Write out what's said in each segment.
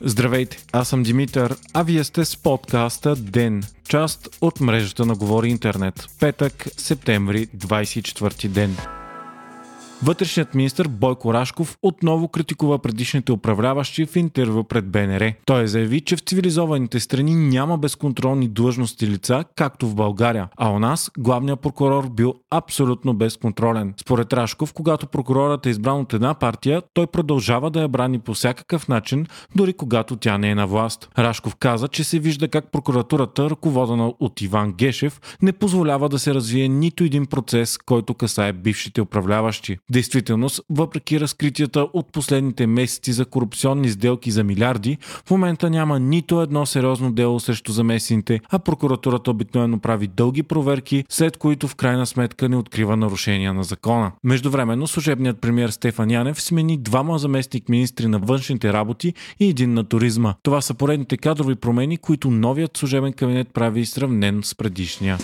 Здравейте, аз съм Димитър, а вие сте с подкаста ДЕН, част от мрежата на Говори Интернет. Петък, септември, 24 ден. Вътрешният министр Бойко Рашков отново критикува предишните управляващи в интервю пред БНР. Той заяви, че в цивилизованите страни няма безконтролни длъжности лица, както в България, а у нас главният прокурор бил абсолютно безконтролен. Според Рашков, когато прокурорът е избран от една партия, той продължава да я брани по всякакъв начин, дори когато тя не е на власт. Рашков каза, че се вижда как прокуратурата, ръководена от Иван Гешев, не позволява да се развие нито един процес, който касае бившите управляващи действителност, въпреки разкритията от последните месеци за корупционни сделки за милиарди, в момента няма нито едно сериозно дело срещу замесените, а прокуратурата обикновено прави дълги проверки, след които в крайна сметка не открива нарушения на закона. Междувременно служебният премьер Стефан Янев смени двама заместник министри на външните работи и един на туризма. Това са поредните кадрови промени, които новият служебен кабинет прави сравнен с предишния.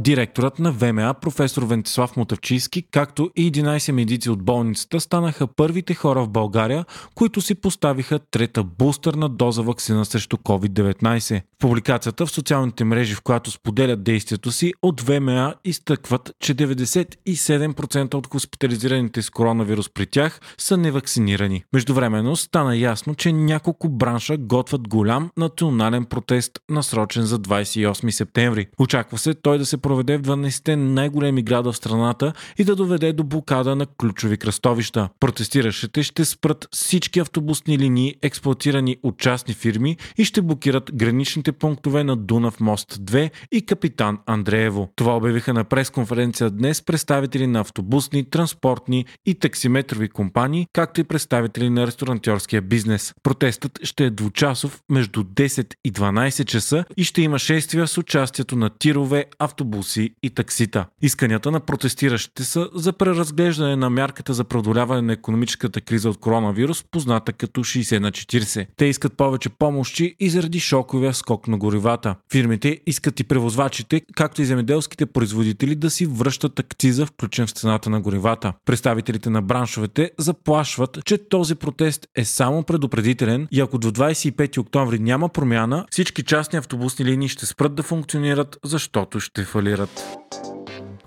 Директорът на ВМА, професор Вентислав Мотавчийски, както и 11 медици от болницата, станаха първите хора в България, които си поставиха трета бустерна доза вакцина срещу COVID-19. В публикацията в социалните мрежи, в която споделят действието си, от ВМА изтъкват, че 97% от хоспитализираните с коронавирус при тях са невакцинирани. Междувременно стана ясно, че няколко бранша готвят голям национален протест, насрочен за 28 септември. Очаква се той да се проведе в 12-те най-големи града в страната и да доведе до блокада на ключови кръстовища. Протестиращите ще спрат всички автобусни линии, експлуатирани от частни фирми и ще блокират граничните пунктове на Дунав мост 2 и Капитан Андреево. Това обявиха на пресконференция днес представители на автобусни, транспортни и таксиметрови компании, както и представители на ресторантьорския бизнес. Протестът ще е двучасов между 10 и 12 часа и ще има шествия с участието на тирове, автобуси автобуси и таксита. Исканията на протестиращите са за преразглеждане на мярката за преодоляване на економическата криза от коронавирус, позната като 60 на 40. Те искат повече помощи и заради шоковия скок на горивата. Фирмите искат и превозвачите, както и земеделските производители да си връщат акциза, включен в цената на горивата. Представителите на браншовете заплашват, че този протест е само предупредителен и ако до 25 октомври няма промяна, всички частни автобусни линии ще спрат да функционират, защото ще фалират. kontrolliert.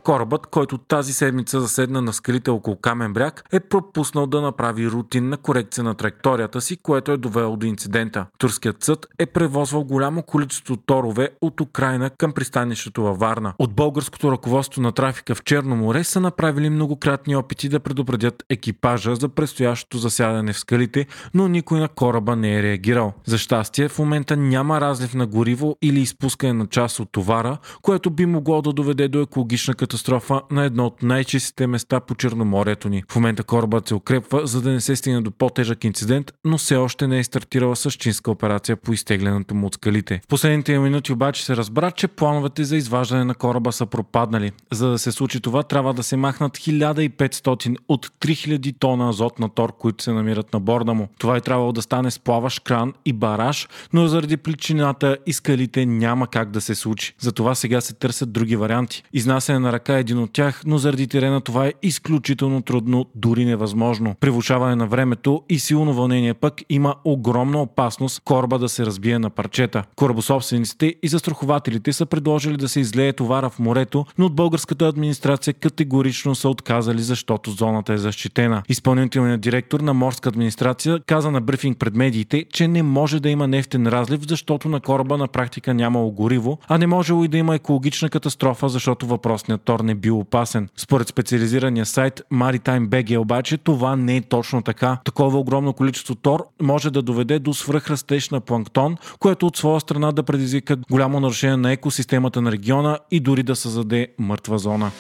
Корабът, който тази седмица заседна на скалите около Камен бряг, е пропуснал да направи рутинна корекция на траекторията си, което е довело до инцидента. Турският съд е превозвал голямо количество торове от Украина към пристанището във Варна. От българското ръководство на трафика в Черно море са направили многократни опити да предупредят екипажа за предстоящото засядане в скалите, но никой на кораба не е реагирал. За щастие, в момента няма разлив на гориво или изпускане на част от товара, което би могло да доведе до екологична катастрофа катастрофа на едно от най-чистите места по Черноморието ни. В момента корабът се укрепва, за да не се стигне до по-тежък инцидент, но все още не е стартирала същинска операция по изтеглянето му от скалите. В последните минути обаче се разбра, че плановете за изваждане на кораба са пропаднали. За да се случи това, трябва да се махнат 1500 от 3000 тона азотна тор, които се намират на борда му. Това е трябвало да стане с плаващ кран и бараж, но заради причината и скалите няма как да се случи. Затова сега се търсят други варианти. Изнасяне на ръка е един от тях, но заради терена това е изключително трудно, дори невъзможно. Превушаване на времето и силно вълнение пък има огромна опасност кораба да се разбие на парчета. Корабособствениците и застрахователите са предложили да се излее товара в морето, но от българската администрация категорично са отказали, защото зоната е защитена. Изпълнителният директор на морска администрация каза на брифинг пред медиите, че не може да има нефтен разлив, защото на кораба на практика нямало гориво, а не можело и да има екологична катастрофа, защото въпросният тор не бил опасен. Според специализирания сайт Maritime BG обаче това не е точно така. Такова огромно количество тор може да доведе до свръхрастеж на планктон, което от своя страна да предизвика голямо нарушение на екосистемата на региона и дори да създаде мъртва зона.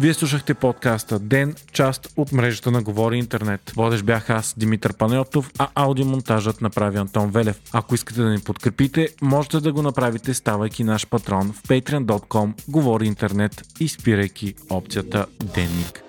Вие слушахте подкаста Ден, част от мрежата на Говори Интернет. Водещ бях аз, Димитър Панайотов, а аудиомонтажът направи Антон Велев. Ако искате да ни подкрепите, можете да го направите ставайки наш патрон в patreon.com, Говори Интернет и спирайки опцията Денник.